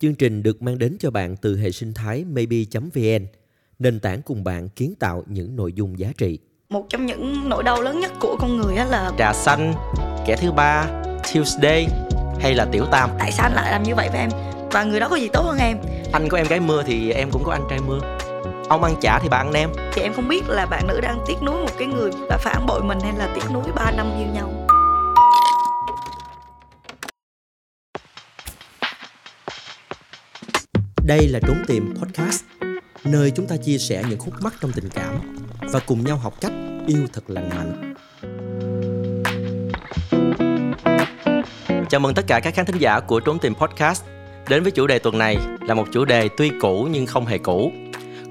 Chương trình được mang đến cho bạn từ hệ sinh thái maybe.vn, nền tảng cùng bạn kiến tạo những nội dung giá trị. một trong những nỗi đau lớn nhất của con người á là trà xanh kẻ thứ ba Tuesday hay là tiểu tam? Tại sao anh lại làm như vậy với em? Và người đó có gì tốt hơn em? Anh có em gái mưa thì em cũng có anh trai mưa. Ông ăn chả thì bà ăn nem. Thì em không biết là bạn nữ đang tiếc nuối một cái người đã phản bội mình hay là tiếc nuối 3 năm yêu nhau Đây là Trốn Tìm Podcast, nơi chúng ta chia sẻ những khúc mắc trong tình cảm và cùng nhau học cách yêu thật lành mạnh. chào mừng tất cả các khán thính giả của trốn tìm podcast. Đến với chủ đề tuần này là một chủ đề tuy cũ nhưng không hề cũ.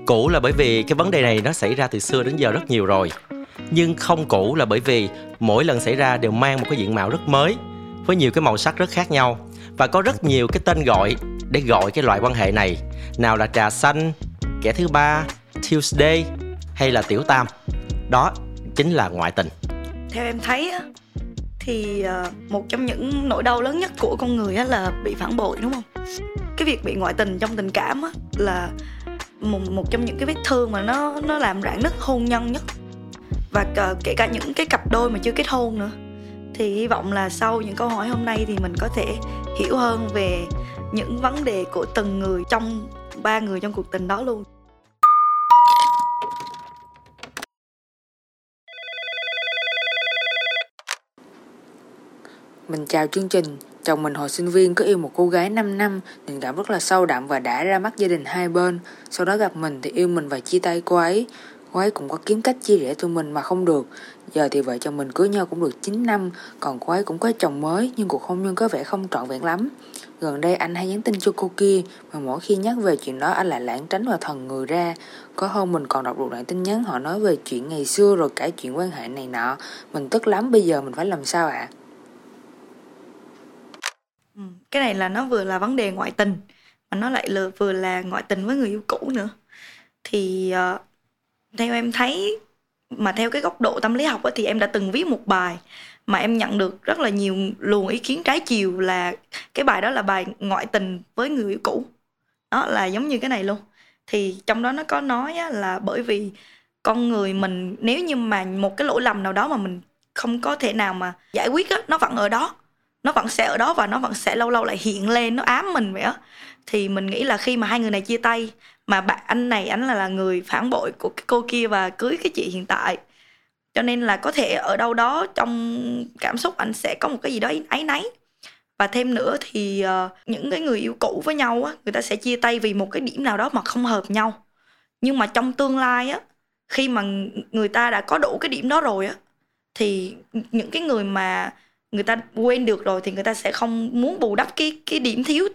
Cũ là bởi vì cái vấn đề này nó xảy ra từ xưa đến giờ rất nhiều rồi. Nhưng không cũ là bởi vì mỗi lần xảy ra đều mang một cái diện mạo rất mới với nhiều cái màu sắc rất khác nhau và có rất nhiều cái tên gọi để gọi cái loại quan hệ này. Nào là trà xanh kẻ thứ ba tuesday hay là tiểu tam. Đó chính là ngoại tình. Theo em thấy á thì ờ, một trong những nỗi đau lớn nhất của con người á là bị phản bội đúng không? Cái việc bị ngoại tình trong tình cảm á là một, một trong những cái vết thương mà nó nó làm rạn nứt hôn nhân nhất. Và kể cả những cái cặp đôi mà chưa kết hôn nữa. Thì hy vọng là sau những câu hỏi hôm nay thì mình có thể hiểu hơn về những vấn đề của từng người trong ba người trong cuộc tình đó luôn Mình chào chương trình. Chồng mình hồi sinh viên có yêu một cô gái 5 năm, tình cảm rất là sâu đậm và đã ra mắt gia đình hai bên. Sau đó gặp mình thì yêu mình và chia tay cô ấy. Cô ấy cũng có kiếm cách chia rẽ tụi mình mà không được. Giờ thì vợ chồng mình cưới nhau cũng được 9 năm, còn cô ấy cũng có chồng mới nhưng cuộc hôn nhân có vẻ không trọn vẹn lắm. Gần đây anh hay nhắn tin cho cô kia mà mỗi khi nhắc về chuyện đó anh lại lãng tránh và thần người ra. Có hôm mình còn đọc được đoạn tin nhắn họ nói về chuyện ngày xưa rồi cả chuyện quan hệ này nọ. Mình tức lắm bây giờ mình phải làm sao ạ? Ừ, cái này là nó vừa là vấn đề ngoại tình mà nó lại vừa là ngoại tình với người yêu cũ nữa thì ờ, theo em thấy mà theo cái góc độ tâm lý học ấy, thì em đã từng viết một bài mà em nhận được rất là nhiều luồng ý kiến trái chiều là cái bài đó là bài ngoại tình với người yêu cũ. Đó là giống như cái này luôn. Thì trong đó nó có nói á, là bởi vì con người mình nếu như mà một cái lỗi lầm nào đó mà mình không có thể nào mà giải quyết á, nó vẫn ở đó. Nó vẫn sẽ ở đó và nó vẫn sẽ lâu lâu lại hiện lên nó ám mình vậy á. Thì mình nghĩ là khi mà hai người này chia tay mà bạn anh này anh là là người phản bội của cái cô kia và cưới cái chị hiện tại. Cho nên là có thể ở đâu đó trong cảm xúc anh sẽ có một cái gì đó áy náy. Và thêm nữa thì uh, những cái người yêu cũ với nhau á người ta sẽ chia tay vì một cái điểm nào đó mà không hợp nhau. Nhưng mà trong tương lai á khi mà người ta đã có đủ cái điểm đó rồi á thì những cái người mà người ta quên được rồi thì người ta sẽ không muốn bù đắp cái cái điểm thiếu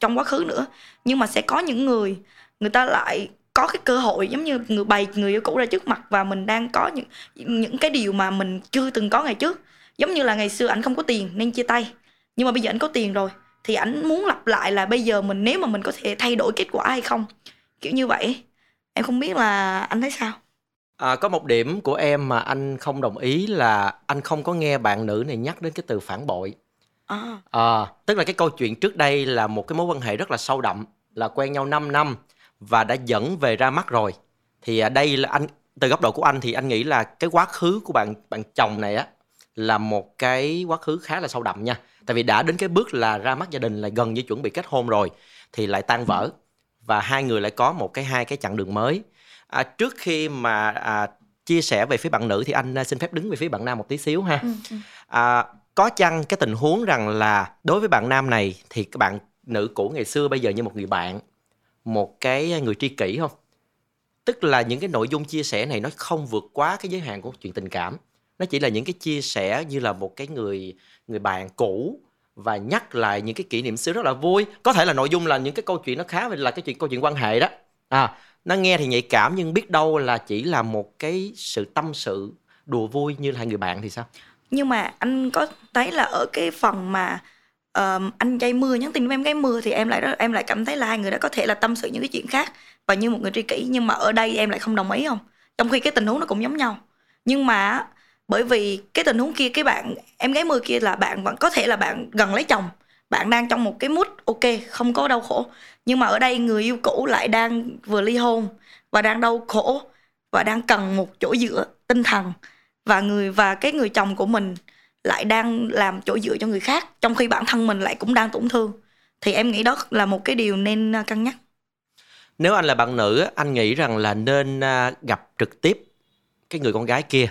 trong quá khứ nữa. Nhưng mà sẽ có những người người ta lại có cái cơ hội giống như người bày người yêu cũ ra trước mặt và mình đang có những những cái điều mà mình chưa từng có ngày trước. Giống như là ngày xưa ảnh không có tiền nên chia tay. Nhưng mà bây giờ ảnh có tiền rồi thì ảnh muốn lặp lại là bây giờ mình nếu mà mình có thể thay đổi kết quả hay không? Kiểu như vậy. Em không biết là anh thấy sao? À, có một điểm của em mà anh không đồng ý là anh không có nghe bạn nữ này nhắc đến cái từ phản bội. à, À, tức là cái câu chuyện trước đây là một cái mối quan hệ rất là sâu đậm, là quen nhau 5 năm và đã dẫn về ra mắt rồi. Thì à, đây là anh từ góc độ của anh thì anh nghĩ là cái quá khứ của bạn bạn chồng này á là một cái quá khứ khá là sâu đậm nha. Tại vì đã đến cái bước là ra mắt gia đình là gần như chuẩn bị kết hôn rồi thì lại tan vỡ và hai người lại có một cái hai cái chặng đường mới. À, trước khi mà à, chia sẻ về phía bạn nữ thì anh à, xin phép đứng về phía bạn nam một tí xíu ha. ừ, ừ. À, có chăng cái tình huống rằng là đối với bạn nam này thì các bạn nữ cũ ngày xưa bây giờ như một người bạn, một cái à, người tri kỷ không? Tức là những cái nội dung chia sẻ này nó không vượt quá cái giới hạn của chuyện tình cảm. Nó chỉ là những cái chia sẻ như là một cái người người bạn cũ và nhắc lại những cái kỷ niệm xưa rất là vui. Có thể là nội dung là những cái câu chuyện nó khá là cái chuyện câu chuyện quan hệ đó. À, nó nghe thì nhạy cảm nhưng biết đâu là chỉ là một cái sự tâm sự đùa vui như là hai người bạn thì sao? nhưng mà anh có thấy là ở cái phần mà um, anh gây mưa nhắn tin với em gái mưa thì em lại rất- em lại cảm thấy là hai người đã có thể là tâm sự những cái chuyện khác và như một người tri kỷ nhưng mà ở đây em lại không đồng ý không? Trong khi cái tình huống nó cũng giống nhau. Nhưng mà bởi vì cái tình huống kia cái bạn em gái mưa kia là bạn vẫn có thể là bạn gần lấy chồng bạn đang trong một cái mút ok không có đau khổ. Nhưng mà ở đây người yêu cũ lại đang vừa ly hôn và đang đau khổ và đang cần một chỗ dựa tinh thần và người và cái người chồng của mình lại đang làm chỗ dựa cho người khác trong khi bản thân mình lại cũng đang tổn thương. Thì em nghĩ đó là một cái điều nên à, cân nhắc. Nếu anh là bạn nữ anh nghĩ rằng là nên à, gặp trực tiếp cái người con gái kia.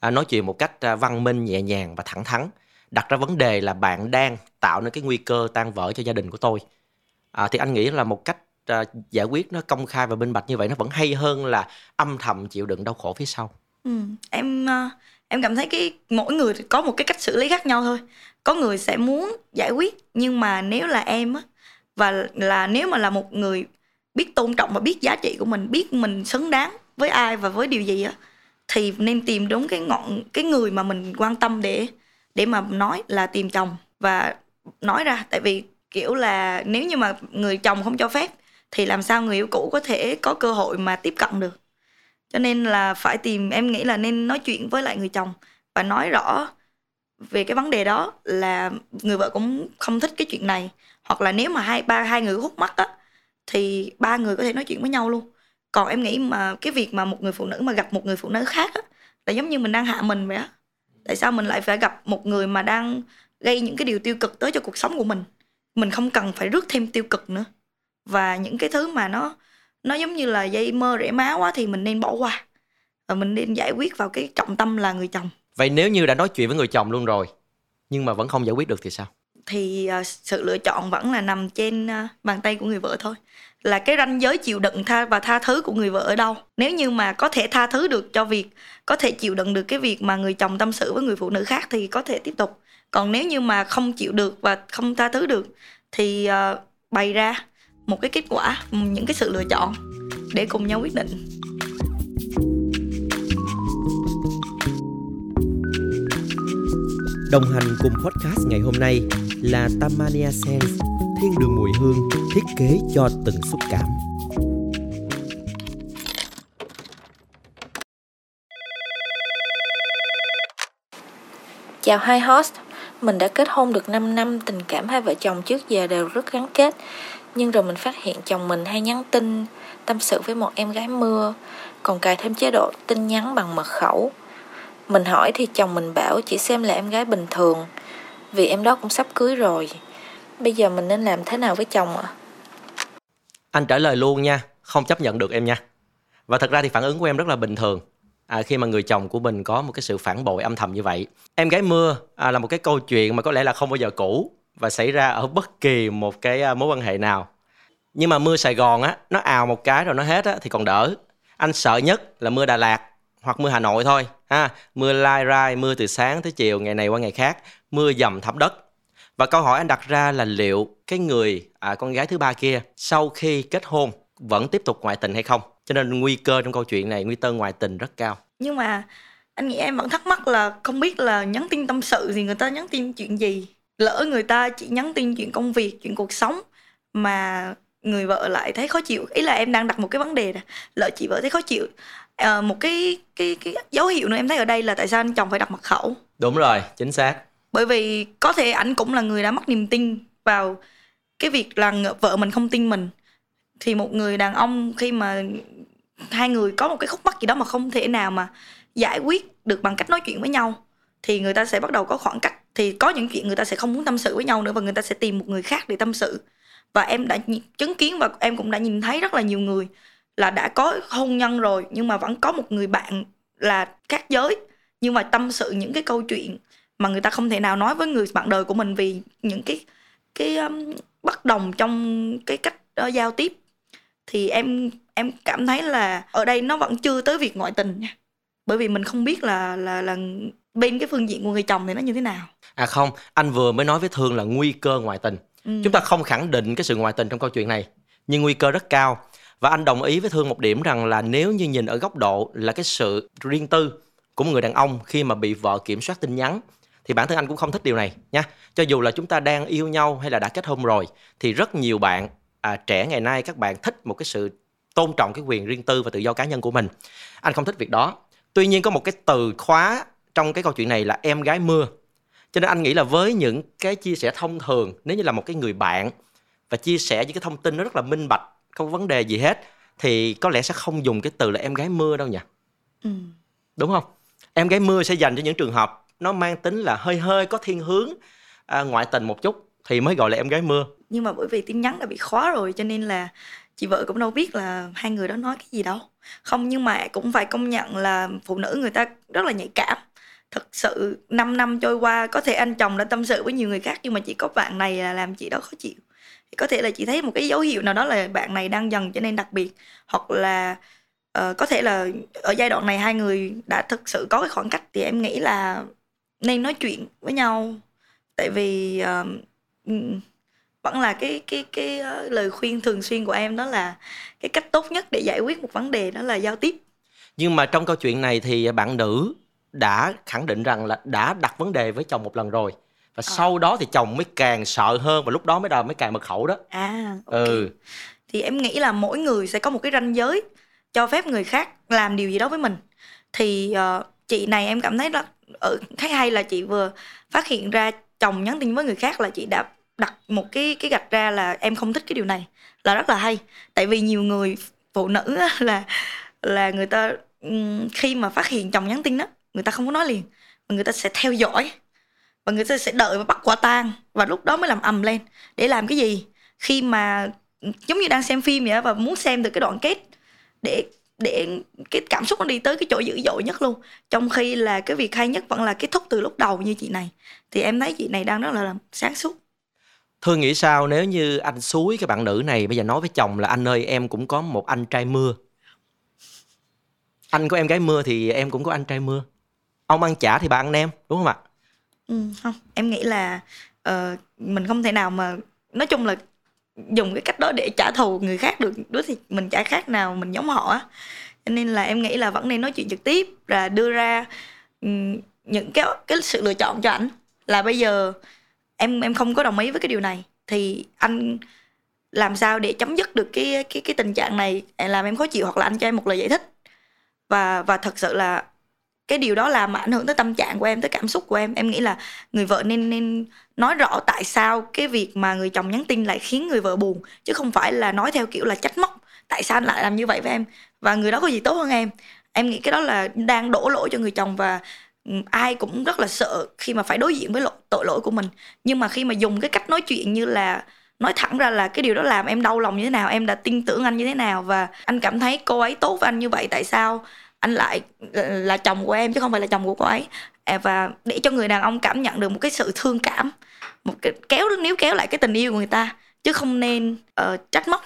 À, nói chuyện một cách văn minh nhẹ nhàng và thẳng thắn. Đặt ra vấn đề là bạn đang tạo nên cái nguy cơ tan vỡ cho gia đình của tôi. À, thì anh nghĩ là một cách giải quyết nó công khai và minh bạch như vậy nó vẫn hay hơn là âm thầm chịu đựng đau khổ phía sau. Ừ, em em cảm thấy cái mỗi người có một cái cách xử lý khác nhau thôi. Có người sẽ muốn giải quyết, nhưng mà nếu là em á, và là nếu mà là một người biết tôn trọng và biết giá trị của mình, biết mình xứng đáng với ai và với điều gì á, thì nên tìm đúng cái ngọn, cái người mà mình quan tâm để để mà nói là tìm chồng và nói ra. Tại vì kiểu là nếu như mà người chồng không cho phép, thì làm sao người yêu cũ có thể có cơ hội mà tiếp cận được? Cho nên là phải tìm, em nghĩ là nên nói chuyện với lại người chồng và nói rõ về cái vấn đề đó là người vợ cũng không thích cái chuyện này. Hoặc là nếu mà hai, ba, hai người hút mắt á, thì ba người có thể nói chuyện với nhau luôn. Còn em nghĩ mà cái việc mà một người phụ nữ mà gặp một người phụ nữ khác á, là giống như mình đang hạ mình vậy á. Tại sao mình lại phải gặp một người mà đang gây những cái điều tiêu cực tới cho cuộc sống của mình? Mình không cần phải rước thêm tiêu cực nữa. Và những cái thứ mà nó nó giống như là dây mơ rễ máu quá thì mình nên bỏ qua. Và mình nên giải quyết vào cái trọng tâm là người chồng. Vậy nếu như đã nói chuyện với người chồng luôn rồi nhưng mà vẫn không giải quyết được thì sao? Thì uh, sự lựa chọn vẫn là nằm trên uh, bàn tay của người vợ thôi. Là cái ranh giới chịu đựng tha và tha thứ của người vợ ở đâu. Nếu như mà có thể tha thứ được cho việc có thể chịu đựng được cái việc mà người chồng tâm sự với người phụ nữ khác thì có thể tiếp tục. Còn nếu như mà không chịu được và không tha thứ được thì uh, bày ra một cái kết quả những cái sự lựa chọn để cùng nhau quyết định Đồng hành cùng podcast ngày hôm nay là Tamania Sense, thiên đường mùi hương thiết kế cho từng xúc cảm. Chào hai host, mình đã kết hôn được 5 năm, tình cảm hai vợ chồng trước giờ đều rất gắn kết. Nhưng rồi mình phát hiện chồng mình hay nhắn tin, tâm sự với một em gái mưa, còn cài thêm chế độ tin nhắn bằng mật khẩu. Mình hỏi thì chồng mình bảo chỉ xem là em gái bình thường, vì em đó cũng sắp cưới rồi. Bây giờ mình nên làm thế nào với chồng ạ? À? Anh trả lời luôn nha, không chấp nhận được em nha. Và thật ra thì phản ứng của em rất là bình thường à, khi mà người chồng của mình có một cái sự phản bội âm thầm như vậy em gái mưa à, là một cái câu chuyện mà có lẽ là không bao giờ cũ và xảy ra ở bất kỳ một cái à, mối quan hệ nào. Nhưng mà mưa sài gòn á nó ào một cái rồi nó hết á thì còn đỡ. Anh sợ nhất là mưa đà lạt hoặc mưa hà nội thôi ha. Mưa lai rai mưa từ sáng tới chiều ngày này qua ngày khác mưa dầm thấm đất. Và câu hỏi anh đặt ra là liệu cái người à, con gái thứ ba kia sau khi kết hôn vẫn tiếp tục ngoại tình hay không? Cho nên nguy cơ trong câu chuyện này nguy cơ ngoại tình rất cao. Nhưng mà anh nghĩ em vẫn thắc mắc là không biết là nhắn tin tâm sự thì người ta nhắn tin chuyện gì? Lỡ người ta chỉ nhắn tin chuyện công việc chuyện cuộc sống mà người vợ lại thấy khó chịu. Ý là em đang đặt một cái vấn đề là lỡ chị vợ thấy khó chịu à, một cái cái cái dấu hiệu nữa em thấy ở đây là tại sao anh chồng phải đặt mật khẩu. Đúng rồi chính xác. Bởi vì có thể ảnh cũng là người đã mất niềm tin vào cái việc là vợ mình không tin mình. Thì một người đàn ông khi mà hai người có một cái khúc mắc gì đó mà không thể nào mà giải quyết được bằng cách nói chuyện với nhau thì người ta sẽ bắt đầu có khoảng cách thì có những chuyện người ta sẽ không muốn tâm sự với nhau nữa và người ta sẽ tìm một người khác để tâm sự. Và em đã chứng kiến và em cũng đã nhìn thấy rất là nhiều người là đã có hôn nhân rồi nhưng mà vẫn có một người bạn là khác giới. Nhưng mà tâm sự những cái câu chuyện mà người ta không thể nào nói với người bạn đời của mình vì những cái cái um, bất đồng trong cái cách uh, giao tiếp. Thì em em cảm thấy là ở đây nó vẫn chưa tới việc ngoại tình nha. Bởi vì mình không biết là là là bên cái phương diện của người chồng thì nó như thế nào? À không anh vừa mới nói với thương là nguy cơ ngoại tình. Ừ. chúng ta không khẳng định cái sự ngoại tình trong câu chuyện này nhưng nguy cơ rất cao. Và anh đồng ý với thương một điểm rằng là nếu như nhìn ở góc độ là cái sự riêng tư của một người đàn ông khi mà bị vợ kiểm soát tin nhắn thì bản thân anh cũng không thích điều này nha. Cho dù là chúng ta đang yêu nhau hay là đã kết hôn rồi thì rất nhiều bạn à, trẻ ngày nay các bạn thích một cái sự tôn trọng cái quyền riêng tư và tự do cá nhân của mình. Anh không thích việc đó. Tuy nhiên có một cái từ khóa trong cái câu chuyện này là em gái mưa. Cho nên anh nghĩ là với những cái chia sẻ thông thường nếu như là một cái người bạn và chia sẻ những cái thông tin nó rất là minh bạch không có vấn đề gì hết thì có lẽ sẽ không dùng cái từ là em gái mưa đâu nhỉ? Ừ. đúng không? Em gái mưa sẽ dành cho những trường hợp nó mang tính là hơi hơi có thiên hướng à, ngoại tình một chút thì mới gọi là em gái mưa. Nhưng mà bởi vì tin nhắn đã bị khóa rồi cho nên là chị vợ cũng đâu biết là hai người đó nói cái gì đâu. Không nhưng mà cũng phải công nhận là phụ nữ người ta rất là nhạy cảm thật sự 5 năm trôi qua có thể anh chồng đã tâm sự với nhiều người khác nhưng mà chỉ có bạn này là làm chị đó khó chịu. Thì có thể là chị thấy một cái dấu hiệu nào đó là bạn này đang dần trở nên đặc biệt hoặc là uh, có thể là ở giai đoạn này hai người đã thực sự có cái khoảng cách thì em nghĩ là nên nói chuyện với nhau. Tại vì uh, vẫn là cái cái cái uh, lời khuyên thường xuyên của em đó là cái cách tốt nhất để giải quyết một vấn đề đó là giao tiếp. Nhưng mà trong câu chuyện này thì bạn nữ đã khẳng định rằng là đã đặt vấn đề với chồng một lần rồi. Và à. sau đó thì chồng mới càng sợ hơn và lúc đó mới đầu mới càng mật khẩu đó. À okay. ừ. Thì em nghĩ là mỗi người sẽ có một cái ranh giới cho phép người khác làm điều gì đó với mình. Thì uh, chị này em cảm thấy là ở khá hay là chị vừa phát hiện ra chồng nhắn tin với người khác là chị đã đặt một cái cái gạch ra là em không thích cái điều này là rất là hay. Tại vì nhiều người phụ nữ là là người ta khi mà phát hiện chồng nhắn tin đó người ta không có nói liền. Mà người ta sẽ theo dõi. Và người ta sẽ đợi và bắt quả tang. Và lúc đó mới làm ầm lên. Để làm cái gì? Khi mà, giống như đang xem phim vậy và muốn xem được cái đoạn kết để để cái cảm xúc nó đi tới cái chỗ dữ dội nhất luôn. Trong khi là cái việc hay nhất vẫn là kết thúc từ lúc đầu như chị này. Thì em thấy chị này đang rất là sáng suốt. Thương nghĩ sao nếu như anh suối cái bạn nữ này, bây giờ nói với chồng là anh ơi, em cũng có một anh trai mưa. Anh có em gái mưa thì em cũng có anh trai mưa. Ông ăn chả thì bà ăn nem, đúng không ạ? Ừ, không, em nghĩ là uh, mình không thể nào mà nói chung là dùng cái cách đó để trả thù người khác được. Đứa thì mình chả khác nào mình giống họ cho nên là em nghĩ là vẫn nên nói chuyện trực tiếp và đưa ra um, những cái cái sự lựa chọn cho ảnh. Là bây giờ em em không có đồng ý với cái điều này thì anh làm sao để chấm dứt được cái cái cái tình trạng này? Làm em khó chịu hoặc là anh cho em một lời giải thích. Và và thật sự là cái điều đó làm ảnh hưởng tới tâm trạng của em, tới cảm xúc của em. Em nghĩ là người vợ nên nên nói rõ tại sao cái việc mà người chồng nhắn tin lại khiến người vợ buồn, chứ không phải là nói theo kiểu là trách móc tại sao anh lại làm như vậy với em. Và người đó có gì tốt hơn em? Em nghĩ cái đó là đang đổ lỗi cho người chồng và ừ, ai cũng rất là sợ khi mà phải đối diện với tội lỗi của mình. Nhưng mà khi mà dùng cái cách nói chuyện như là nói thẳng ra là cái điều đó làm em đau lòng như thế nào, em đã tin tưởng anh như thế nào và anh cảm thấy cô ấy tốt với anh như vậy, tại sao anh lại là chồng của em chứ không phải là chồng của cô ấy. À, và để cho người đàn ông cảm nhận được một cái sự thương cảm một cái kéo níu kéo lại cái tình yêu của người ta chứ không nên uh, trách móc.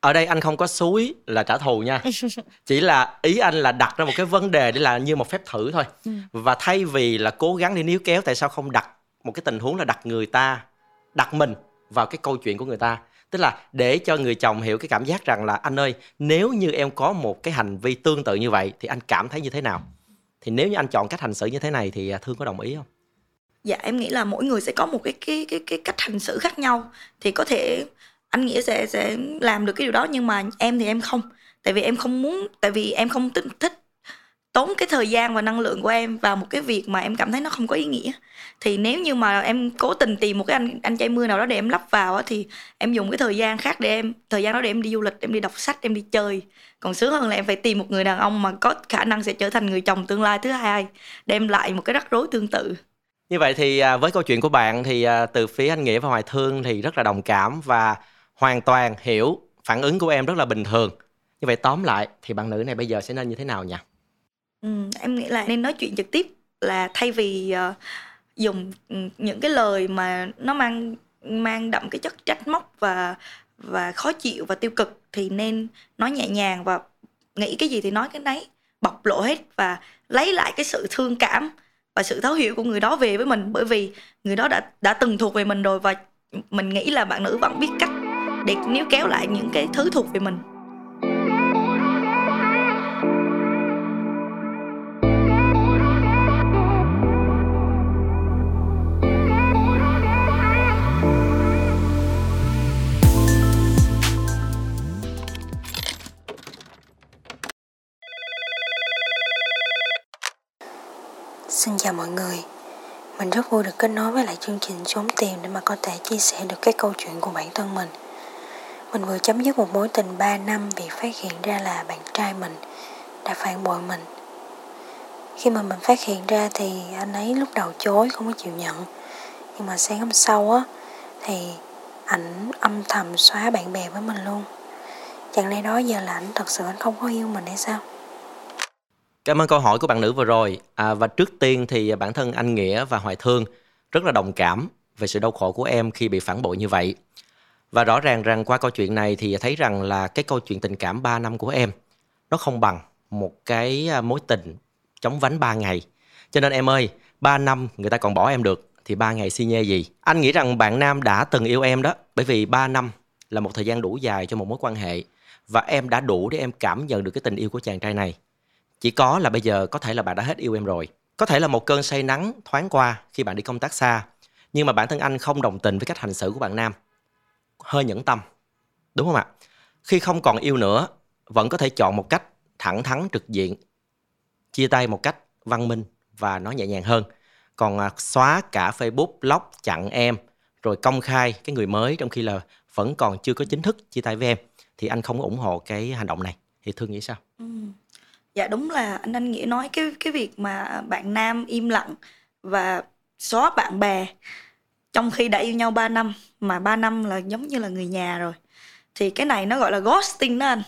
Ở đây anh không có suối là trả thù nha. Chỉ là ý anh là đặt ra một cái vấn đề để là như một phép thử thôi. Ừ. và thay vì là cố gắng đi níu kéo tại sao không đặt một cái tình huống là đặt người ta đặt mình vào cái câu chuyện của người ta tức là để cho người chồng hiểu cái cảm giác rằng là, anh ơi, nếu như em có một cái hành vi tương tự như vậy, thì anh cảm thấy như thế nào? Thì nếu như anh chọn cách hành xử như thế này thì à, thương có đồng ý không? Dạ em nghĩ là mỗi người sẽ có một cái cái cái cái cách hành xử khác nhau. Thì có thể anh nghĩa sẽ sẽ làm được cái điều đó, nhưng mà em thì em không. Tại vì em không muốn, tại vì em không thích tốn cái thời gian và năng lượng của em vào một cái việc mà em cảm thấy nó không có ý nghĩa. Thì nếu như mà em cố tình tìm một cái anh anh trai mưa nào đó để em lắp vào á, thì em dùng cái thời gian khác để em, thời gian đó để em đi du lịch, em đi đọc sách, em đi chơi. Còn sướng hơn là em phải tìm một người đàn ông mà có khả năng sẽ trở thành người chồng tương lai thứ hai đem lại một cái rắc rối tương tự. Như vậy thì à, với câu chuyện của bạn thì à, từ phía anh nghĩa và hoài thương thì rất là đồng cảm và hoàn toàn hiểu phản ứng của em rất là bình thường. Như vậy tóm lại thì bạn nữ này bây giờ sẽ nên như thế nào nhỉ? Ừ, em nghĩ là nên nói chuyện trực tiếp là thay vì uh, dùng ừ, những cái lời mà nó mang mang đậm cái chất trách móc và và khó chịu và tiêu cực thì nên nói nhẹ nhàng và nghĩ cái gì thì nói cái đấy bộc lộ hết và lấy lại cái sự thương cảm và sự thấu hiểu của người đó về với mình. Bởi vì người đó đã đã từng thuộc về mình rồi và mình nghĩ là bạn nữ vẫn biết cách để níu kéo lại những cái thứ thuộc về mình. Chào mọi người Mình rất vui được kết nối với lại chương trình Trốn Tìm để mà có thể chia sẻ được cái câu chuyện của bản thân mình. Mình vừa chấm dứt một mối tình 3 năm vì phát hiện ra là bạn trai mình đã phản bội mình. Khi mà mình phát hiện ra thì anh ấy lúc đầu chối, không có chịu nhận. Nhưng mà sáng hôm sau á, thì ảnh âm thầm xóa bạn bè với mình luôn. Chẳng lẽ đó giờ là ảnh thật sự anh không có yêu mình hay sao? Cảm ơn câu hỏi của bạn nữ vừa rồi. À, và trước tiên thì bản thân anh Nghĩa và Hoài Thương rất là đồng cảm về sự đau khổ của em khi bị phản bội như vậy. Và rõ ràng rằng qua câu chuyện này thì thấy rằng là cái câu chuyện tình cảm 3 năm của em nó không bằng một cái à, mối tình chống vánh 3 ngày. Cho nên em ơi, 3 năm người ta còn bỏ em được thì 3 ngày si nhê gì. Anh nghĩ rằng bạn nam đã từng yêu em đó bởi vì 3 năm là một thời gian đủ dài cho một mối quan hệ và em đã đủ để em cảm nhận được cái tình yêu của chàng trai này chỉ có là bây giờ có thể là bạn đã hết yêu em rồi. Có thể là một cơn say nắng thoáng qua khi bạn đi công tác xa, nhưng mà bản thân anh không đồng tình với cách hành xử của bạn nam. Hơi nhẫn tâm, đúng không ạ? Khi không còn yêu nữa, vẫn có thể chọn một cách thẳng thắn, trực diện, chia tay một cách văn minh và nó nhẹ nhàng hơn. Còn à, xóa cả facebook block chặn em, rồi công khai cái người mới trong khi là vẫn còn chưa có chính thức chia tay với em, thì anh không ủng hộ cái hành động này. Thì thương nghĩ sao? Ừ dạ đúng là anh anh nghĩa nói cái cái việc mà bạn nam im lặng và xóa bạn bè trong khi đã yêu nhau 3 năm, mà 3 năm là giống như là người nhà rồi. Thì cái này nó gọi là ghosting đó anh,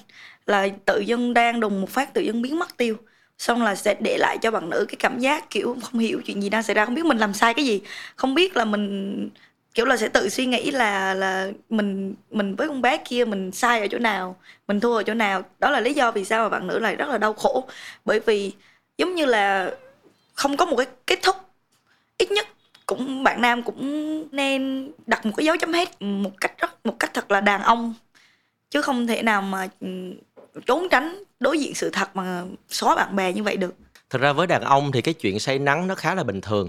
là tự dưng đang đùng một phát tự dưng biến mất tiêu. Xong là sẽ để lại cho bạn nữ cái cảm giác kiểu không hiểu chuyện gì đang xảy ra, không biết mình làm sai cái gì. Không biết là mình kiểu là sẽ tự suy nghĩ là là mình mình với con bé kia mình sai ở chỗ nào, mình thua ở chỗ nào. Đó là lý do vì sao mà bạn nữ lại rất là đau khổ. Bởi vì giống như là không có một cái kết thúc. Ít nhất cũng bạn nam cũng nên đặt một cái dấu chấm hết một cách rất, một cách thật là đàn ông. Chứ không thể nào mà ừ, trốn tránh đối diện sự thật mà xóa bạn bè như vậy được. Thật ra với đàn ông thì cái chuyện say nắng nó khá là bình thường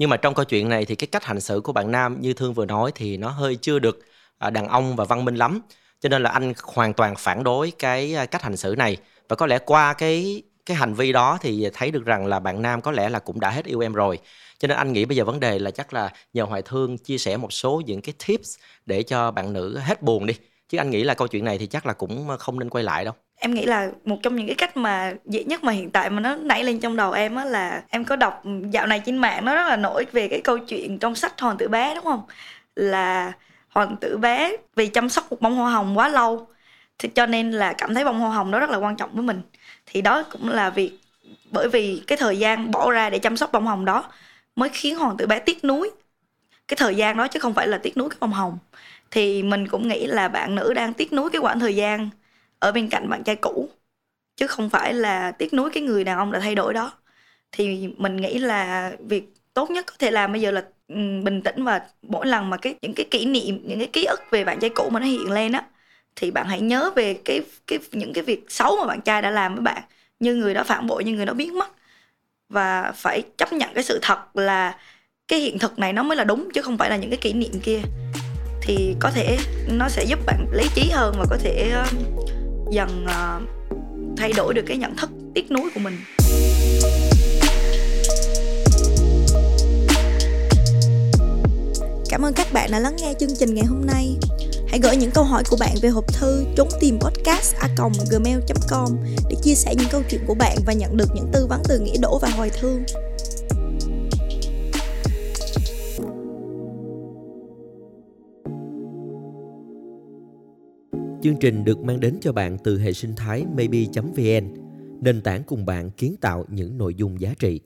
nhưng mà trong câu chuyện này thì cái cách hành xử của bạn nam như thương vừa nói thì nó hơi chưa được à, đàn ông và văn minh lắm. Cho nên là anh hoàn toàn phản đối cái à, cách hành xử này. Và có lẽ qua cái cái hành vi đó thì thấy được rằng là bạn nam có lẽ là cũng đã hết yêu em rồi. Cho nên anh nghĩ bây giờ vấn đề là chắc là nhờ hoài thương chia sẻ một số những cái tips để cho bạn nữ hết buồn đi. Chứ anh nghĩ là câu chuyện này thì chắc là cũng không nên quay lại đâu em nghĩ là một trong những cái cách mà dễ nhất mà hiện tại mà nó nảy lên trong đầu em á là em có đọc ừ, dạo này trên mạng nó rất là nổi về cái câu chuyện trong sách hoàng tử bé, đúng không? Là hoàng tử bé vì chăm sóc một bông hoa hồng quá lâu, thì cho nên là cảm thấy bông hoa hồng đó rất là quan trọng với mình. Thì đó cũng là việc, bởi vì cái thời gian bỏ ra để chăm sóc bông hồng đó mới khiến hoàng tử bé tiếc nuối. Cái thời gian đó chứ không phải là tiếc nuối cái bông hồng. Thì mình cũng nghĩ là bạn nữ đang tiếc nuối cái quãng thời gian ở bên cạnh bạn trai cũ, chứ không phải là tiếc nuối cái người đàn ông đã thay đổi đó. Thì mình nghĩ là việc tốt nhất có thể làm bây giờ là ừ, bình tĩnh và mỗi lần mà cái, những cái kỷ niệm, những cái ký ức về bạn trai cũ mà nó hiện lên á, thì bạn hãy nhớ về cái cái, những cái việc xấu mà bạn trai đã làm với bạn, như người đó phản bội, như người đó biến mất. Và phải chấp nhận cái sự thật là cái hiện thực này nó mới là đúng, chứ không phải là những cái kỷ niệm kia. Thì có thể nó sẽ giúp bạn lý trí hơn và có thể ờ, dần uh, thay đổi được cái nhận thức tiếc nuối của mình Cảm ơn các bạn đã lắng nghe chương trình ngày hôm nay. Hãy gửi những câu hỏi của bạn về hộp thư trốn tìm podcast a gmail.com để chia sẻ những câu chuyện của bạn và nhận được những tư vấn từ Nghĩa Đỗ và hồi Thương. Chương trình được mang đến cho bạn từ hệ sinh thái maybe.vn, nền tảng cùng bạn kiến tạo những nội dung giá trị.